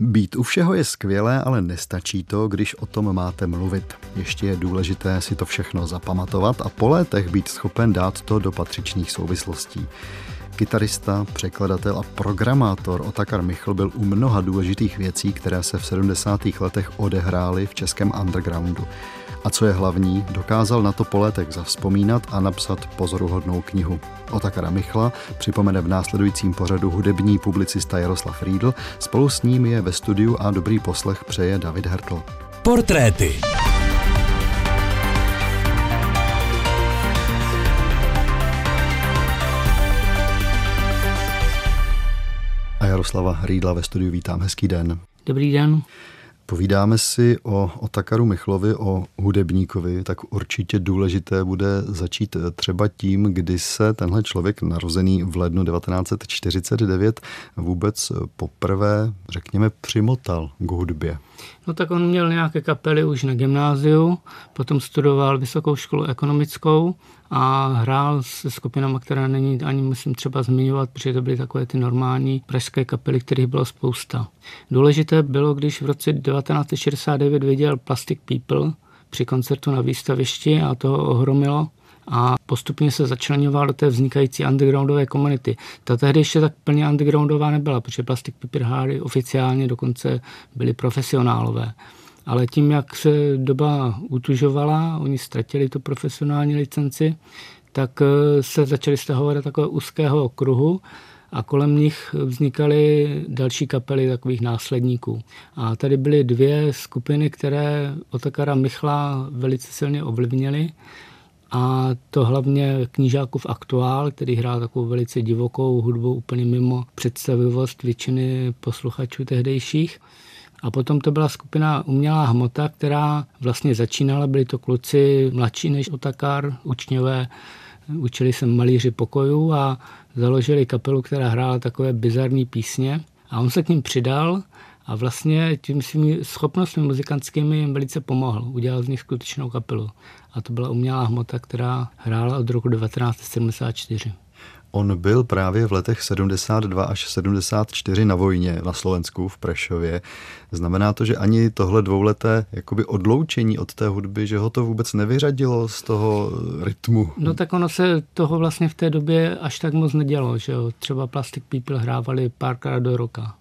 Být u všeho je skvělé, ale nestačí to, když o tom máte mluvit. Ještě je důležité si to všechno zapamatovat a po létech být schopen dát to do patřičných souvislostí. Kytarista, překladatel a programátor Otakar Michl byl u mnoha důležitých věcí, které se v 70. letech odehrály v českém undergroundu. A co je hlavní, dokázal na to po letech zavzpomínat a napsat pozoruhodnou knihu. Otakara Michla připomene v následujícím pořadu hudební publicista Jaroslav Riedl, spolu s ním je ve studiu a dobrý poslech přeje David Hertl. Portréty. A Jaroslava Rýdla ve studiu vítám. Hezký den. Dobrý den. Povídáme si o, o Takaru Michlovi, o hudebníkovi, tak určitě důležité bude začít třeba tím, kdy se tenhle člověk narozený v lednu 1949 vůbec poprvé, řekněme, přimotal k hudbě. No tak on měl nějaké kapely už na gymnáziu, potom studoval vysokou školu ekonomickou a hrál se skupinami, které není ani musím třeba zmiňovat, protože to byly takové ty normální pražské kapely, kterých bylo spousta. Důležité bylo, když v roce 1969 viděl Plastic People při koncertu na výstavišti a to ohromilo a postupně se začlenoval do té vznikající undergroundové komunity. Ta tehdy ještě tak plně undergroundová nebyla, protože Plastic People hráli oficiálně, dokonce byli profesionálové. Ale tím, jak se doba utužovala, oni ztratili tu profesionální licenci, tak eh, se začali stahovat do takového úzkého kruhu a kolem nich vznikaly další kapely takových následníků. A tady byly dvě skupiny, které Otakara Michla velice silně ovlivnily. A to hlavně knížákův aktuál, který hrál takovou velice divokou hudbu úplně mimo představivost většiny posluchačů tehdejších. A potom to byla skupina Umělá hmota, která vlastně začínala, byli to kluci mladší než Otakar, učňové, učili se malíři pokojů a založili kapelu, která hrála takové bizarní písně. A on se k ním přidal a vlastně tím svými schopnostmi muzikantskými jim velice pomohl. Udělal z nich skutečnou kapelu. A to byla umělá hmota, která hrála od roku 1974. On byl právě v letech 72 až 74 na vojně na Slovensku v Prešově. Znamená to, že ani tohle dvouleté jakoby odloučení od té hudby, že ho to vůbec nevyřadilo z toho rytmu? No tak ono se toho vlastně v té době až tak moc nedělo, že jo. Třeba Plastic People hrávali párkrát do roka.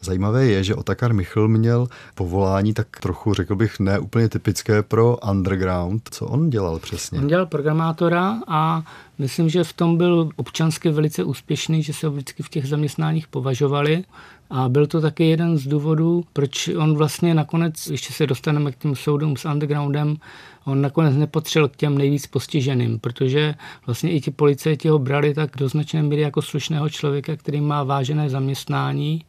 Zajímavé je, že Otakar Michl měl povolání tak trochu, řekl bych, ne úplně typické pro underground. Co on dělal přesně? On dělal programátora a myslím, že v tom byl občansky velice úspěšný, že se ho vždycky v těch zaměstnáních považovali. A byl to taky jeden z důvodů, proč on vlastně nakonec, ještě se dostaneme k těm soudům s undergroundem, on nakonec nepotřel k těm nejvíc postiženým, protože vlastně i ti policajti ho brali tak do značné míry jako slušného člověka, který má vážené zaměstnání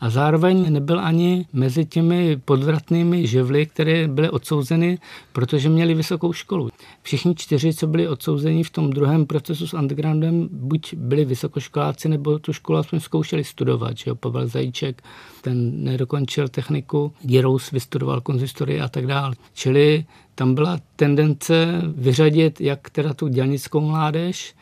a zároveň nebyl ani mezi těmi podvratnými živly, které byly odsouzeny, protože měli vysokou školu. Všichni čtyři, co byli odsouzeni v tom druhém procesu s undergroundem, buď byli vysokoškoláci, nebo tu školu aspoň zkoušeli studovat. Že jo? Pavel Zajíček, ten nedokončil techniku, Jirous vystudoval konzistorii a tak dále. Čili tam byla tendence vyřadit jak teda tu dělnickou mládež,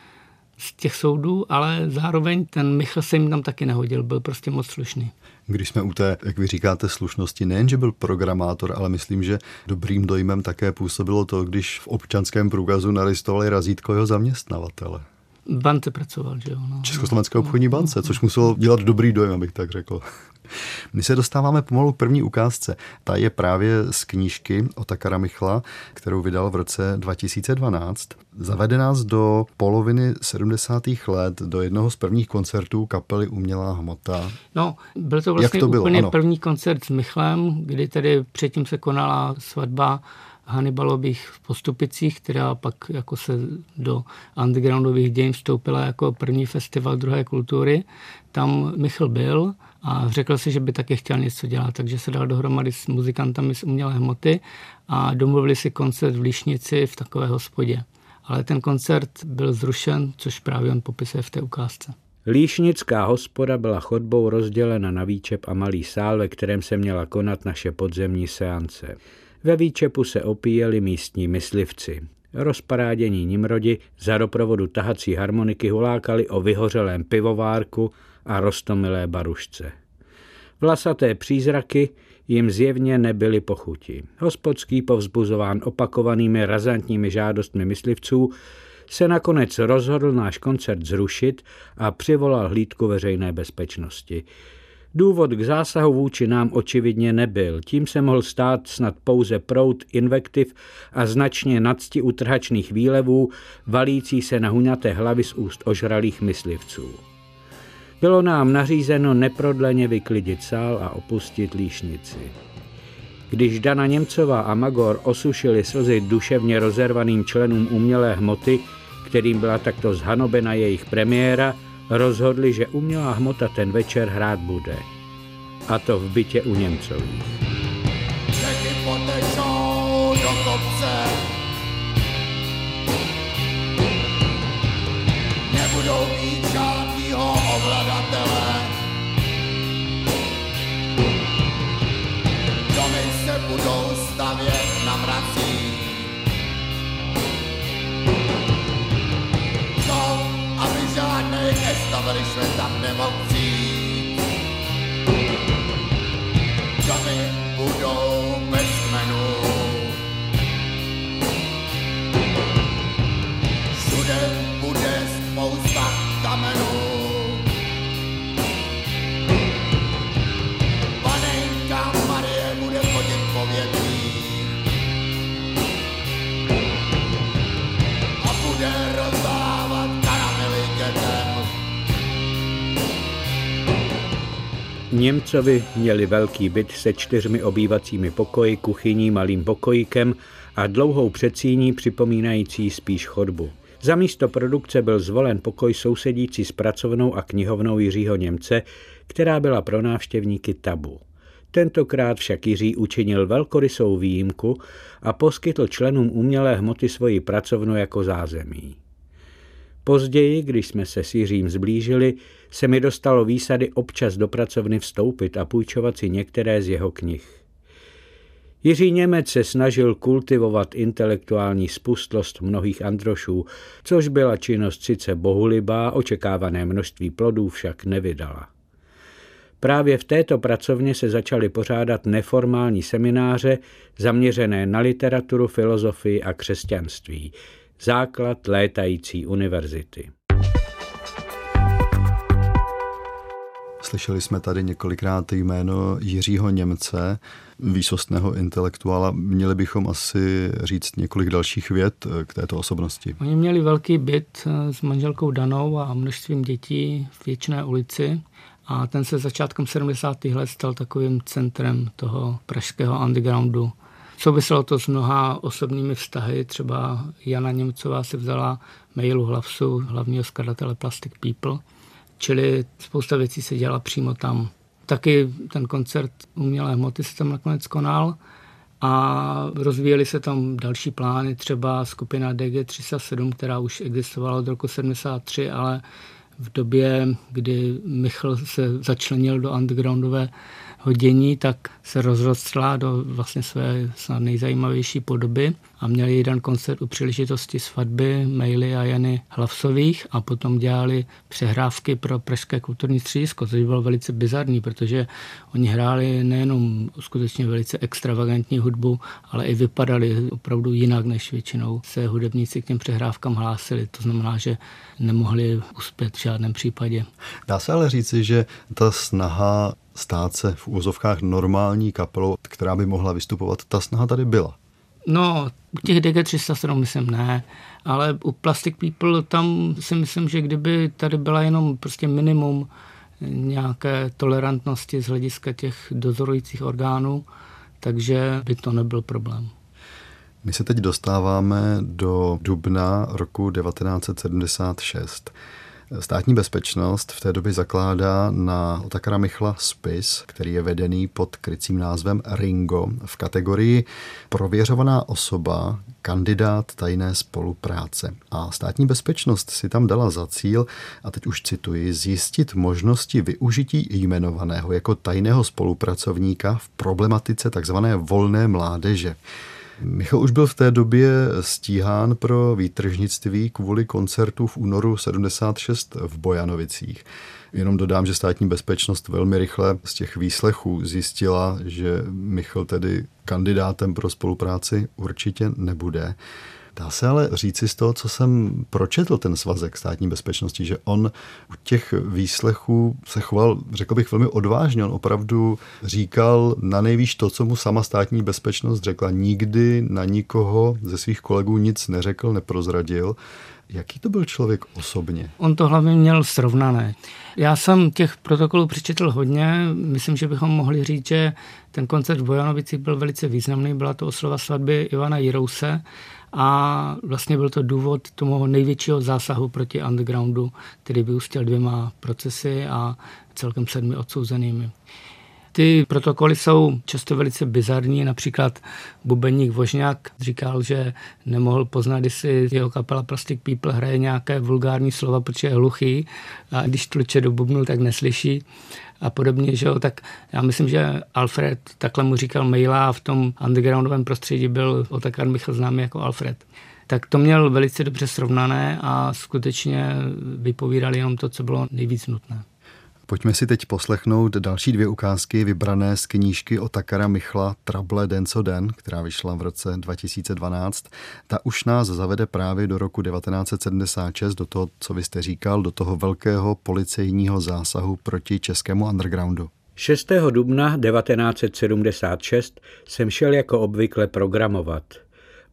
z těch soudů, ale zároveň ten Michal se jim tam taky nehodil, byl prostě moc slušný. Když jsme u té, jak vy říkáte, slušnosti, nejen, že byl programátor, ale myslím, že dobrým dojmem také působilo to, když v občanském průkazu naristovali razítko jeho zaměstnavatele. Bance pracoval, že jo. No. Československé obchodní bance, což muselo dělat dobrý dojem, abych tak řekl. My se dostáváme pomalu k první ukázce. Ta je právě z knížky o Takara Michla, kterou vydal v roce 2012. Zavede nás do poloviny 70. let, do jednoho z prvních koncertů kapely Umělá hmota. No, byl to vlastně to bylo? úplně ano. první koncert s Michlem, kdy tedy předtím se konala svatba Hannibalových v Postupicích, která pak jako se do undergroundových dějin vstoupila jako první festival druhé kultury. Tam Michl byl a řekl si, že by taky chtěl něco dělat, takže se dal dohromady s muzikantami z umělé hmoty a domluvili si koncert v Líšnici v takové hospodě. Ale ten koncert byl zrušen, což právě on popisuje v té ukázce. Líšnická hospoda byla chodbou rozdělena na výčep a malý sál, ve kterém se měla konat naše podzemní seance. Ve výčepu se opíjeli místní myslivci. Rozparádění Nimrodi za doprovodu tahací harmoniky hulákali o vyhořelém pivovárku a rostomilé barušce. Vlasaté přízraky jim zjevně nebyly pochuti. Hospodský, povzbuzován opakovanými razantními žádostmi myslivců, se nakonec rozhodl náš koncert zrušit a přivolal hlídku veřejné bezpečnosti. Důvod k zásahu vůči nám očividně nebyl. Tím se mohl stát snad pouze prout invektiv a značně nadsti utrhačných výlevů, valící se na huňaté hlavy z úst ožralých myslivců. Bylo nám nařízeno neprodleně vyklidit sál a opustit líšnici. Když Dana Němcová a Magor osušili slzy duševně rozervaným členům umělé hmoty, kterým byla takto zhanobena jejich premiéra, rozhodli, že umělá hmota ten večer hrát bude. A to v bytě u Němcových. Establishment tam nemohl přijít. Domy budou Němcovi měli velký byt se čtyřmi obývacími pokoji, kuchyní, malým pokojíkem a dlouhou předsíní připomínající spíš chodbu. Za místo produkce byl zvolen pokoj sousedící s pracovnou a knihovnou Jiřího Němce, která byla pro návštěvníky tabu. Tentokrát však Jiří učinil velkorysou výjimku a poskytl členům umělé hmoty svoji pracovnu jako zázemí. Později, když jsme se s Jiřím zblížili, se mi dostalo výsady občas do pracovny vstoupit a půjčovat si některé z jeho knih. Jiří Němec se snažil kultivovat intelektuální spustlost mnohých androšů, což byla činnost sice bohulibá, očekávané množství plodů však nevydala. Právě v této pracovně se začaly pořádat neformální semináře zaměřené na literaturu, filozofii a křesťanství, základ létající univerzity. Slyšeli jsme tady několikrát jméno Jiřího Němce, výsostného intelektuála. Měli bychom asi říct několik dalších vět k této osobnosti. Oni měli velký byt s manželkou Danou a množstvím dětí v Věčné ulici a ten se začátkem 70. let stal takovým centrem toho pražského undergroundu. Souviselo to s mnoha osobními vztahy, třeba Jana Němcová si vzala mailu Hlavsu, hlavního skladatele Plastic People, čili spousta věcí se dělala přímo tam. Taky ten koncert umělé hmoty se tam nakonec konal. A rozvíjely se tam další plány, třeba skupina DG307, která už existovala od roku 73, ale v době, kdy Michl se začlenil do undergroundové hodění, tak se rozrostla do vlastně své snad nejzajímavější podoby a měli jeden koncert u příležitosti svatby Maily a Jany Hlavsových a potom dělali přehrávky pro Pražské kulturní středisko, což bylo velice bizarní, protože oni hráli nejenom skutečně velice extravagantní hudbu, ale i vypadali opravdu jinak, než většinou se hudebníci k těm přehrávkám hlásili. To znamená, že nemohli uspět v žádném případě. Dá se ale říci, že ta snaha stát se v úvozovkách normální kapelou, která by mohla vystupovat, ta snaha tady byla. No, u těch DG307 myslím ne, ale u Plastic People tam si myslím, že kdyby tady byla jenom prostě minimum nějaké tolerantnosti z hlediska těch dozorujících orgánů, takže by to nebyl problém. My se teď dostáváme do dubna roku 1976. Státní bezpečnost v té době zakládá na Otakara Michla spis, který je vedený pod krycím názvem Ringo v kategorii prověřovaná osoba, kandidát tajné spolupráce. A státní bezpečnost si tam dala za cíl, a teď už cituji, zjistit možnosti využití jmenovaného jako tajného spolupracovníka v problematice takzvané volné mládeže. Michal už byl v té době stíhán pro výtržnictví kvůli koncertu v únoru 76 v Bojanovicích. Jenom dodám, že státní bezpečnost velmi rychle z těch výslechů zjistila, že Michal tedy kandidátem pro spolupráci určitě nebude. Dá se ale říci z toho, co jsem pročetl ten svazek státní bezpečnosti, že on u těch výslechů se choval, řekl bych, velmi odvážně. On opravdu říkal na nejvýš to, co mu sama státní bezpečnost řekla. Nikdy na nikoho ze svých kolegů nic neřekl, neprozradil. Jaký to byl člověk osobně? On to hlavně měl srovnané. Já jsem těch protokolů přečetl hodně. Myslím, že bychom mohli říct, že ten koncert v Bojanovicích byl velice významný. Byla to oslova svatby Ivana Jirouse a vlastně byl to důvod tomu největšího zásahu proti undergroundu, který vyústil dvěma procesy a celkem sedmi odsouzenými. Ty protokoly jsou často velice bizarní, například bubeník Vožňák říkal, že nemohl poznat, jestli jeho kapela Plastic People hraje nějaké vulgární slova, protože je hluchý a když tluče do bubnu, tak neslyší a podobně, že jo, tak já myslím, že Alfred takhle mu říkal maila a v tom undergroundovém prostředí byl Otakar Michal známý jako Alfred. Tak to měl velice dobře srovnané a skutečně vypovídali jenom to, co bylo nejvíc nutné. Pojďme si teď poslechnout další dvě ukázky vybrané z knížky o Takara Michla Trable den co den, která vyšla v roce 2012. Ta už nás zavede právě do roku 1976, do toho, co vy jste říkal, do toho velkého policejního zásahu proti českému undergroundu. 6. dubna 1976 jsem šel jako obvykle programovat.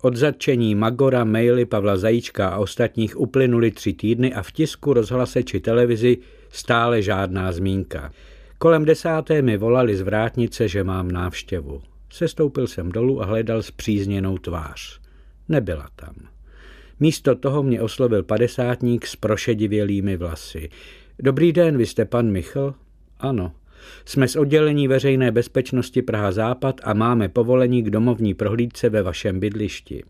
Od zatčení Magora, maily Pavla Zajíčka a ostatních uplynuly tři týdny a v tisku, rozhlase či televizi stále žádná zmínka. Kolem desáté mi volali z vrátnice, že mám návštěvu. Sestoupil jsem dolů a hledal zpřízněnou tvář. Nebyla tam. Místo toho mě oslovil padesátník s prošedivělými vlasy. Dobrý den, vy jste pan Michl? Ano. Jsme z oddělení veřejné bezpečnosti Praha Západ a máme povolení k domovní prohlídce ve vašem bydlišti.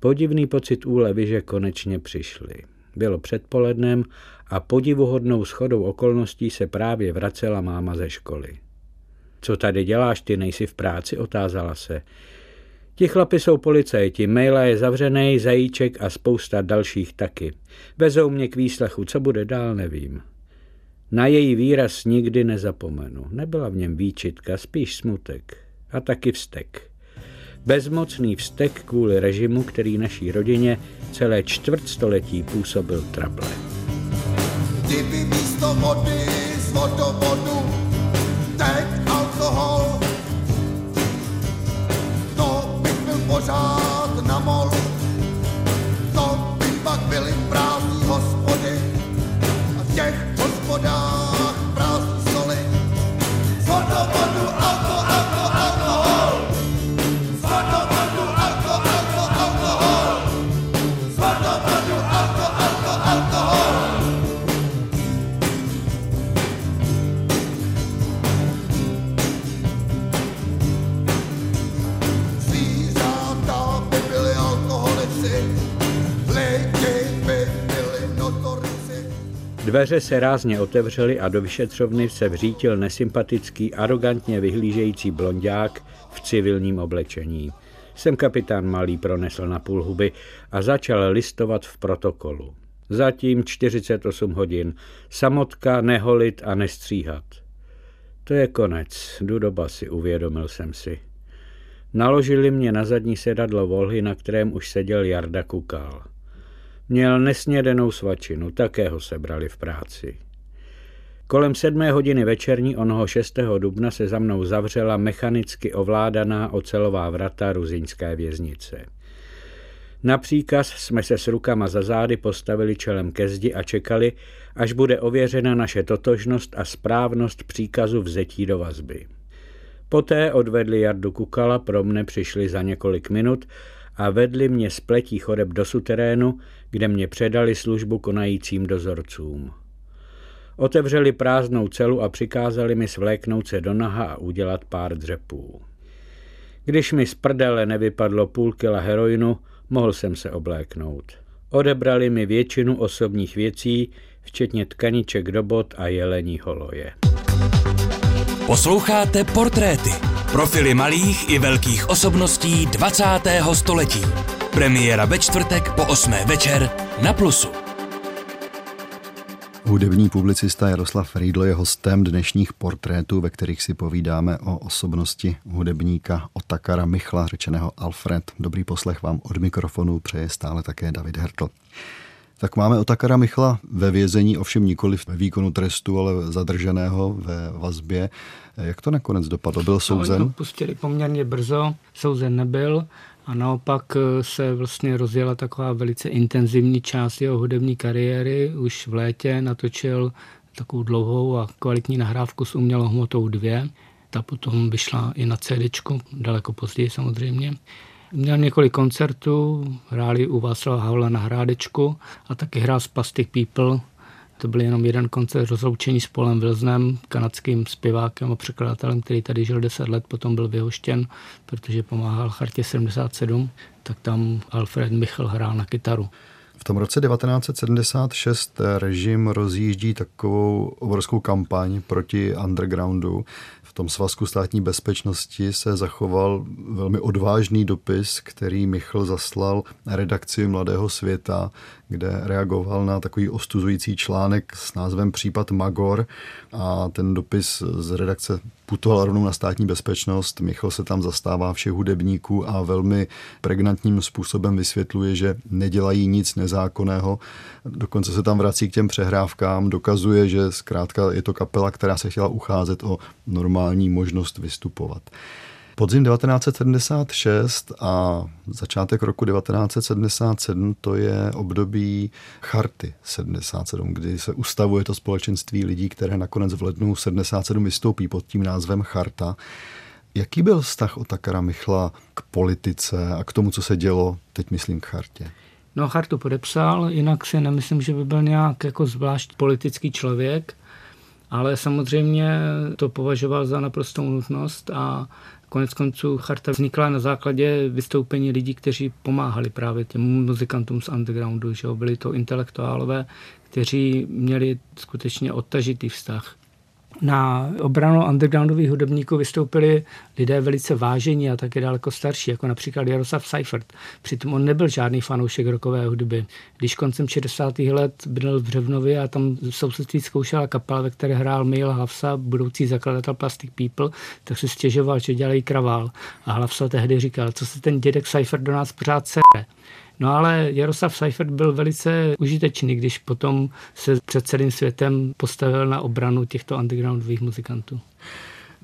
Podivný pocit úlevy, že konečně přišli. Bylo předpolednem a podivuhodnou schodou okolností se právě vracela máma ze školy. Co tady děláš, ty nejsi v práci, otázala se. Ti chlapi jsou policajti, maila je zavřený, zajíček a spousta dalších taky. Vezou mě k výslechu, co bude dál, nevím. Na její výraz nikdy nezapomenu. Nebyla v něm výčitka, spíš smutek. A taky vztek. Bezmocný vztek kvůli režimu, který naší rodině celé čtvrtstoletí působil trable. Kdyby místo vody z vodovodu teď Dveře se rázně otevřely a do vyšetřovny se vřítil nesympatický, arrogantně vyhlížející blondák v civilním oblečení. Jsem kapitán Malý pronesl na půl huby a začal listovat v protokolu. Zatím 48 hodin. Samotka, neholit a nestříhat. To je konec. Jdu do basy, uvědomil jsem si. Naložili mě na zadní sedadlo volhy, na kterém už seděl Jarda Kukal. Měl nesnědenou svačinu, také ho sebrali v práci. Kolem sedmé hodiny večerní onoho 6. dubna se za mnou zavřela mechanicky ovládaná ocelová vrata ruzinské věznice. Na příkaz jsme se s rukama za zády postavili čelem ke zdi a čekali, až bude ověřena naše totožnost a správnost příkazu vzetí do vazby. Poté odvedli Jardu Kukala, pro mne přišli za několik minut a vedli mě z pletí chodeb do suterénu, kde mě předali službu konajícím dozorcům. Otevřeli prázdnou celu a přikázali mi svléknout se do naha a udělat pár dřepů. Když mi z prdele nevypadlo půl kila heroinu, mohl jsem se obléknout. Odebrali mi většinu osobních věcí, včetně tkaniček do bot a jelení holoje. Posloucháte Portréty. Profily malých i velkých osobností 20. století. Premiéra ve čtvrtek po 8. večer na Plusu. Hudební publicista Jaroslav Riedl je hostem dnešních portrétů, ve kterých si povídáme o osobnosti hudebníka Otakara Michla, řečeného Alfred. Dobrý poslech vám od mikrofonu přeje stále také David Hertl. Tak máme Otakara Michla ve vězení, ovšem nikoli ve výkonu trestu, ale zadrženého ve vazbě. Jak to nakonec dopadlo? Byl souzen? No, oni ho pustili poměrně brzo, souzen nebyl a naopak eh, se vlastně rozjela taková velice intenzivní část jeho hudební kariéry. Už v létě natočil takovou dlouhou a kvalitní nahrávku s umělou hmotou 2. Ta potom vyšla i na CD, daleko později samozřejmě. Měl několik koncertů, hráli u Václava Havla na Hrádečku a taky hrál s Plastic People. To byl jenom jeden koncert rozloučení s Polem Wilsonem, kanadským zpěvákem a překladatelem, který tady žil 10 let, potom byl vyhoštěn, protože pomáhal Chartě 77, tak tam Alfred Michel hrál na kytaru. V tom roce 1976 režim rozjíždí takovou obrovskou kampaň proti undergroundu. V tom svazku státní bezpečnosti se zachoval velmi odvážný dopis, který Michl zaslal redakci Mladého světa, kde reagoval na takový ostuzující článek s názvem Případ Magor a ten dopis z redakce putoval rovnou na státní bezpečnost. Michal se tam zastává všech hudebníků a velmi pregnantním způsobem vysvětluje, že nedělají nic nezákonného. Dokonce se tam vrací k těm přehrávkám, dokazuje, že zkrátka je to kapela, která se chtěla ucházet o normální možnost vystupovat. Podzim 1976 a začátek roku 1977 to je období Charty 77, kdy se ustavuje to společenství lidí, které nakonec v lednu 77 vystoupí pod tím názvem Charta. Jaký byl vztah Otakara Michla k politice a k tomu, co se dělo, teď myslím k chartě? No, chartu podepsal, jinak si nemyslím, že by byl nějak jako zvlášť politický člověk, ale samozřejmě to považoval za naprostou nutnost a Konec konců charta vznikla na základě vystoupení lidí, kteří pomáhali právě těm muzikantům z undergroundu, že byli to intelektuálové, kteří měli skutečně odtažitý vztah na obranu undergroundových hudebníků vystoupili lidé velice vážení a také daleko starší, jako například Jaroslav Seifert. Přitom on nebyl žádný fanoušek rokové hudby. Když koncem 60. let bydlel v Břevnově a tam v sousedství zkoušela kapela, ve které hrál Mail Havsa, budoucí zakladatel Plastic People, tak si stěžoval, že dělají kravál. A Havsa tehdy říkal, co se ten dědek Seifert do nás pořád sere. No ale Jaroslav Seifert byl velice užitečný, když potom se před celým světem postavil na obranu těchto undergroundových muzikantů.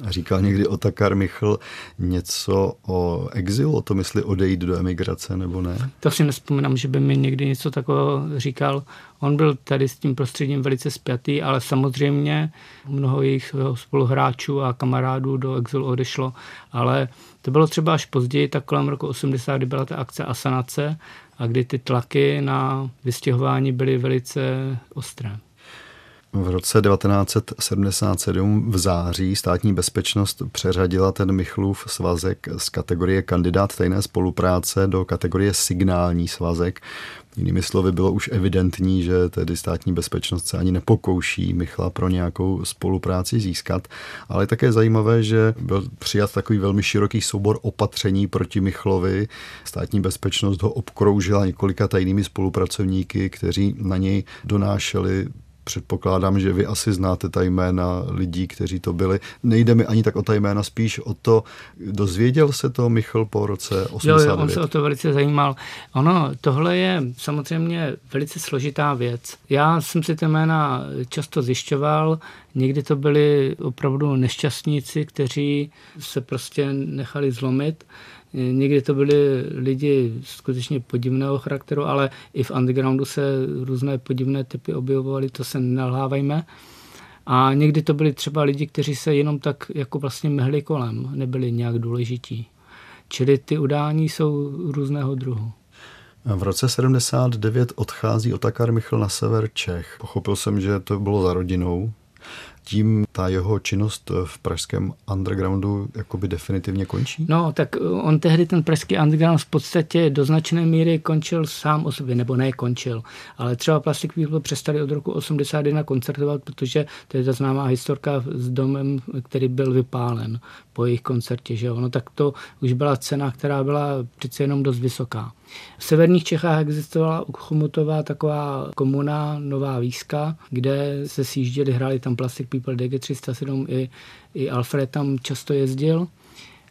Říkal někdy Otakar Michl něco o exilu, o tom, jestli odejít do emigrace nebo ne? To si nespomínám, že by mi někdy něco takového říkal. On byl tady s tím prostředím velice spjatý, ale samozřejmě mnoho jejich spoluhráčů a kamarádů do exilu odešlo, ale to bylo třeba až později, tak kolem roku 80, kdy byla ta akce Asanace a kdy ty tlaky na vystěhování byly velice ostré. V roce 1977 v září státní bezpečnost přeřadila ten Michlův svazek z kategorie kandidát tajné spolupráce do kategorie signální svazek. Jinými slovy bylo už evidentní, že tedy státní bezpečnost se ani nepokouší Michla pro nějakou spolupráci získat, ale je také zajímavé, že byl přijat takový velmi široký soubor opatření proti Michlovi. Státní bezpečnost ho obkroužila několika tajnými spolupracovníky, kteří na něj donášeli předpokládám, že vy asi znáte ta jména lidí, kteří to byli. Nejde mi ani tak o ta jména, spíš o to, dozvěděl se to Michal po roce 89. Jo, jo, on se o to velice zajímal. Ono, tohle je samozřejmě velice složitá věc. Já jsem si ty jména často zjišťoval, někdy to byli opravdu nešťastníci, kteří se prostě nechali zlomit. Někdy to byli lidi skutečně podivného charakteru, ale i v undergroundu se různé podivné typy objevovaly, to se nalhávajme. A někdy to byli třeba lidi, kteří se jenom tak jako vlastně mehli kolem, nebyli nějak důležití. Čili ty udání jsou různého druhu. V roce 79 odchází Otakar Michl na sever Čech. Pochopil jsem, že to bylo za rodinou tím ta jeho činnost v pražském undergroundu jakoby definitivně končí? No, tak on tehdy ten pražský underground v podstatě do značné míry končil sám o sobě, nebo ne končil, ale třeba Plastic People přestali od roku 81 koncertovat, protože to je ta známá historka s domem, který byl vypálen po jejich koncertě, že ono tak to už byla cena, která byla přece jenom dost vysoká. V severních Čechách existovala u Chomutová taková komuna Nová Výska, kde se sjížděli, hráli tam Plastic People DG307, i, i Alfred tam často jezdil.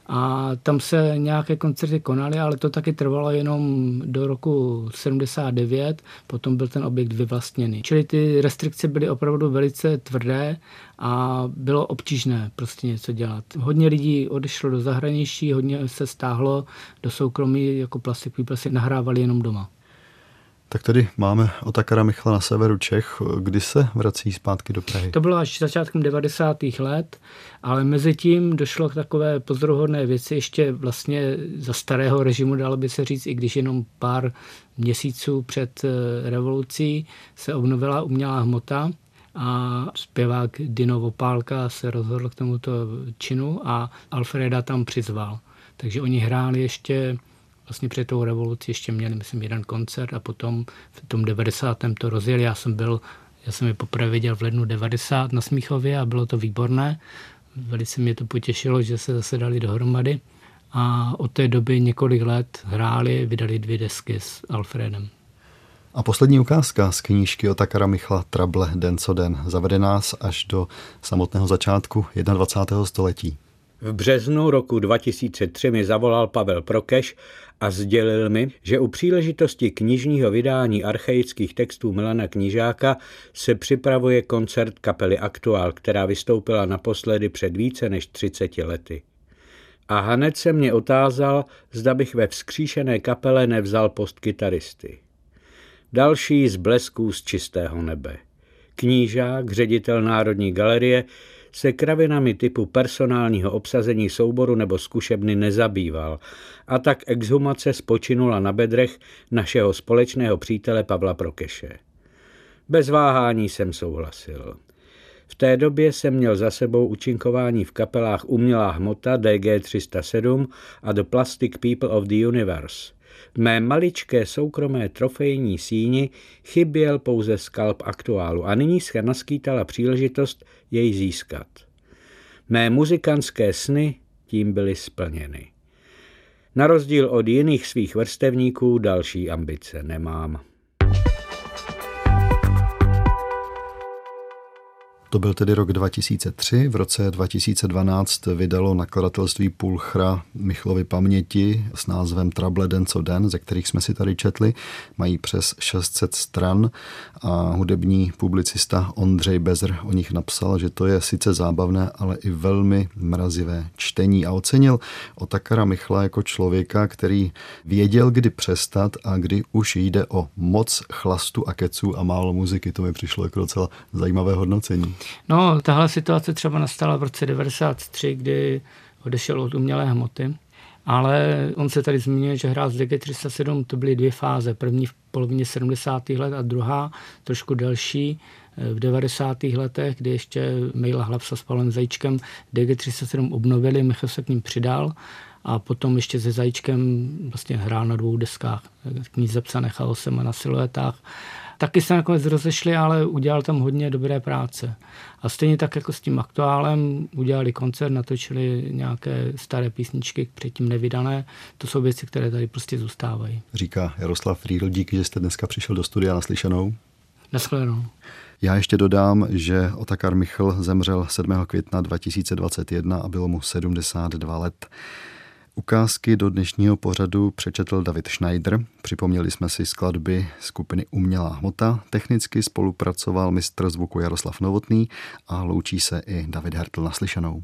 A tam se nějaké koncerty konaly, ale to taky trvalo jenom do roku 79, potom byl ten objekt vyvlastněný. Čili ty restrikce byly opravdu velice tvrdé a bylo obtížné prostě něco dělat. Hodně lidí odešlo do zahraničí, hodně se stáhlo do soukromí, jako Plastic People si nahrávali jenom doma. Tak tady máme Otakara Michla na severu Čech. Kdy se vrací zpátky do Prahy? To bylo až začátkem 90. let, ale mezi tím došlo k takové pozoruhodné věci ještě vlastně za starého režimu, dalo by se říct, i když jenom pár měsíců před eh, revolucí se obnovila umělá hmota a zpěvák Dino Vopálka se rozhodl k tomuto činu a Alfreda tam přizval. Takže oni hráli ještě vlastně před tou revolucí ještě měli, myslím, jeden koncert a potom v tom 90. to rozjeli. Já jsem byl, já jsem je poprvé viděl v lednu 90 na Smíchově a bylo to výborné. Velice mě to potěšilo, že se zase dali dohromady. A od té doby několik let hráli, vydali dvě desky s Alfredem. A poslední ukázka z knížky Takara Michla Trable Den co den zavede nás až do samotného začátku 21. století. V březnu roku 2003 mi zavolal Pavel Prokeš a sdělil mi, že u příležitosti knižního vydání archaických textů Milana Knižáka se připravuje koncert kapely Aktuál, která vystoupila naposledy před více než 30 lety. A hned se mě otázal, zda bych ve vzkříšené kapele nevzal post kytaristy. Další z blesků z čistého nebe. Knížák, ředitel Národní galerie, se kravinami typu personálního obsazení souboru nebo zkušebny nezabýval a tak exhumace spočinula na bedrech našeho společného přítele Pavla Prokeše. Bez váhání jsem souhlasil. V té době jsem měl za sebou účinkování v kapelách Umělá hmota DG307 a The Plastic People of the Universe. V mé maličké soukromé trofejní síni chyběl pouze skalp aktuálu a nyní se naskýtala příležitost jej získat. Mé muzikantské sny tím byly splněny. Na rozdíl od jiných svých vrstevníků další ambice nemám. To byl tedy rok 2003. V roce 2012 vydalo nakladatelství Pulchra Michlovi paměti s názvem Trable den co den, ze kterých jsme si tady četli. Mají přes 600 stran a hudební publicista Ondřej Bezr o nich napsal, že to je sice zábavné, ale i velmi mrazivé čtení a ocenil Otakara Michla jako člověka, který věděl, kdy přestat a kdy už jde o moc chlastu a keců a málo muziky. To mi přišlo jako docela zajímavé hodnocení. No, tahle situace třeba nastala v roce 93, kdy odešel od umělé hmoty. Ale on se tady zmínil, že hrál z DG307, to byly dvě fáze. První v polovině 70. let a druhá, trošku delší, eh, v 90. letech, kdy ještě Mejla Hlavsa s Pavlem Zajíčkem DG307 obnovili, Michal se k ním přidal a potom ještě se Zajíčkem vlastně hrál na dvou deskách. Kníz zapsané chaosem a na siluetách Taky se nakonec rozešli, ale udělal tam hodně dobré práce. A stejně tak jako s tím aktuálem udělali koncert, natočili nějaké staré písničky, předtím nevydané. To jsou věci, které tady prostě zůstávají. Říká Jaroslav Friedl, díky, že jste dneska přišel do studia naslyšenou. Naschledanou. Já ještě dodám, že Otakar Michl zemřel 7. května 2021 a bylo mu 72 let. Ukázky do dnešního pořadu přečetl David Schneider. Připomněli jsme si skladby skupiny Umělá hmota. Technicky spolupracoval mistr zvuku Jaroslav Novotný a loučí se i David Hertl naslyšenou.